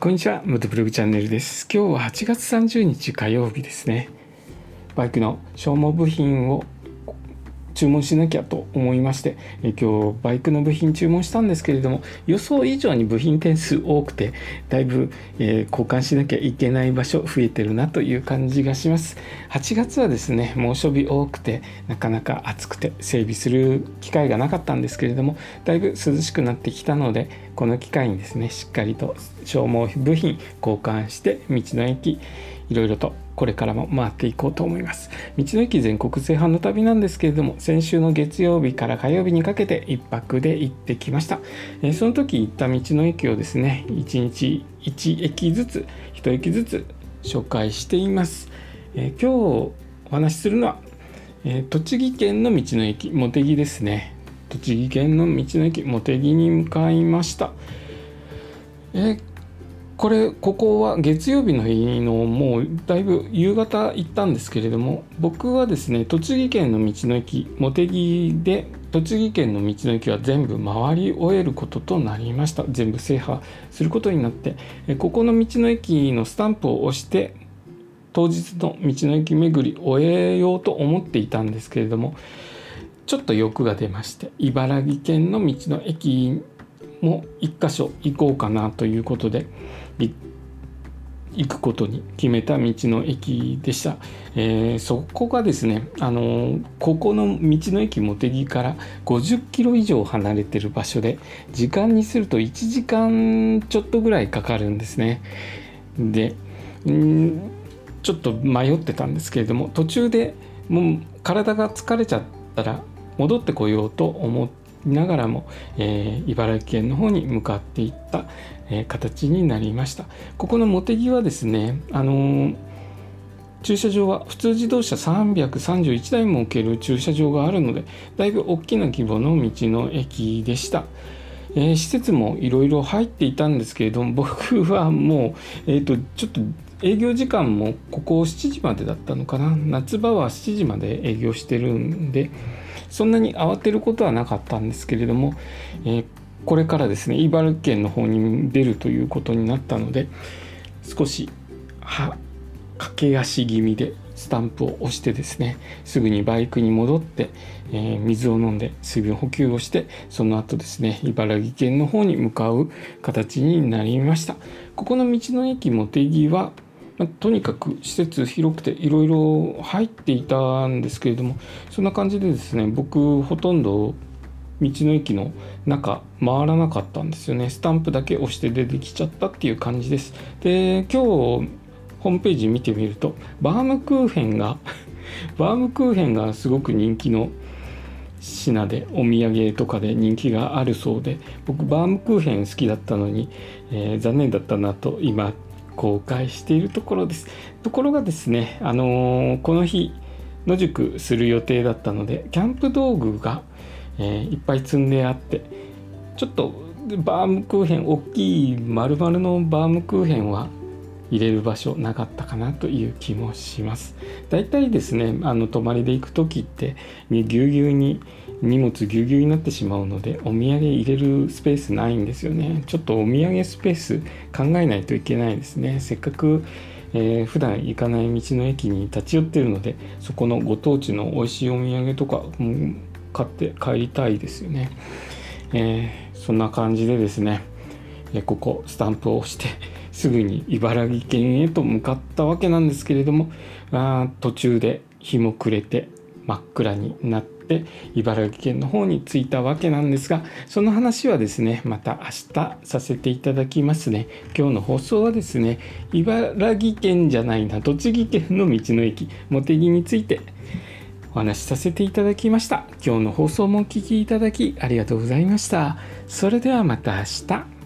こんにちは、ムトブログチャンネルです。今日は8月30日火曜日ですね。バイクの消耗部品を注文しなきゃと思いましてえ今日バイクの部品注文したんですけれども予想以上に部品点数多くてだいぶ、えー、交換しなきゃいけない場所増えてるなという感じがします8月はですね猛暑日多くてなかなか暑くて整備する機会がなかったんですけれどもだいぶ涼しくなってきたのでこの機会にですねしっかりと消耗部品交換して道の駅いろいろとこれからも回っていこうと思います。道の駅全国制覇の旅なんですけれども先週の月曜日から火曜日にかけて1泊で行ってきました、え、その時行った道の駅をですね1日1駅ずつ1駅ずつ紹介しています、え、今日お話しするのは、え、栃木県の道の駅茂木ですね。栃木県の道の駅茂木に向かいました、え、これここは月曜日の日のもうだいぶ夕方行ったんですけれども僕はですね栃木県の道の駅茂木で栃木県の道の駅は全部回り終えることとなりました。全部制覇することになってここの道の駅のスタンプを押して当日の道の駅巡り終えようと思っていたんですけれどもちょっと欲が出まして茨城県の道の駅も1箇所行こうかなということで行くことに決めた道の駅でした、えー、そこがですねあのここの道の駅茂木から50キロ以上離れてる場所で時間にすると1時間ちょっとぐらいかかるんですね。でんちょっと迷ってたんですけれども途中でもう体が疲れちゃったら戻ってこようと思ってながらも、えー、茨城県の方に向かっていった、えー、形になりましたここの茂木はですねあのー、駐車場は普通自動車331台も置ける駐車場があるのでだいぶ大きな規模の道の駅でした。えー、施設もいろいろ入っていたんですけれども 僕はもう、えーと、とちょっと営業時間もここ7時までだったのかな夏場は7時まで営業してるんでそんなに慌てることはなかったんですけれども、えー、これからですね茨城県の方に出るということになったので少しは駆け足気味でスタンプを押してですねすぐにバイクに戻って、えー、水を飲んで水分補給をしてその後ですね茨城県の方に向かう形になりました。ここの道の駅茂木は、とにかく施設広くていろいろ入っていたんですけれどもそんな感じでですね僕ほとんど道の駅の中回らなかったんですよね。スタンプだけ押して出てきちゃったっていう感じです。で今日ホームページ見てみるとバームクーヘンが バームクーヘンがすごく人気の品でお土産とかで人気があるそうで僕バームクーヘン好きだったのに、えー、残念だったなと今公開しているところです。ところがですね、あのー、この日、野宿する予定だったので、キャンプ道具が、えー、いっぱい積んであって、ちょっとバームクーヘン、大きい丸々のバームクーヘンは入れる場所なかったかなという気もします。だいたいですね、あの泊まりで行く時って、ぎゅうぎゅうに荷物ぎゅうぎゅうになってしまうのでお土産入れるスペースないんですよね。ちょっとお土産スペース考えないといけないですね。せっかく、えー、普段行かない道の駅に立ち寄ってるのでそこのご当地の美味しいお土産とか、うん、買って帰りたいですよね、えー、そんな感じでですね、え、ここスタンプを押してすぐに茨城県へと向かったわけなんですけれどもあ途中で日も暮れて真っ暗になって茨城県の方に着いたわけなんですがその話はですねまた明日させていただきますね。今日の放送はですね茨城県じゃないな栃木県の道の駅茂木についてお話しさせていただきました。今日の放送もお聴きいただきありがとうございました。それではまた明日。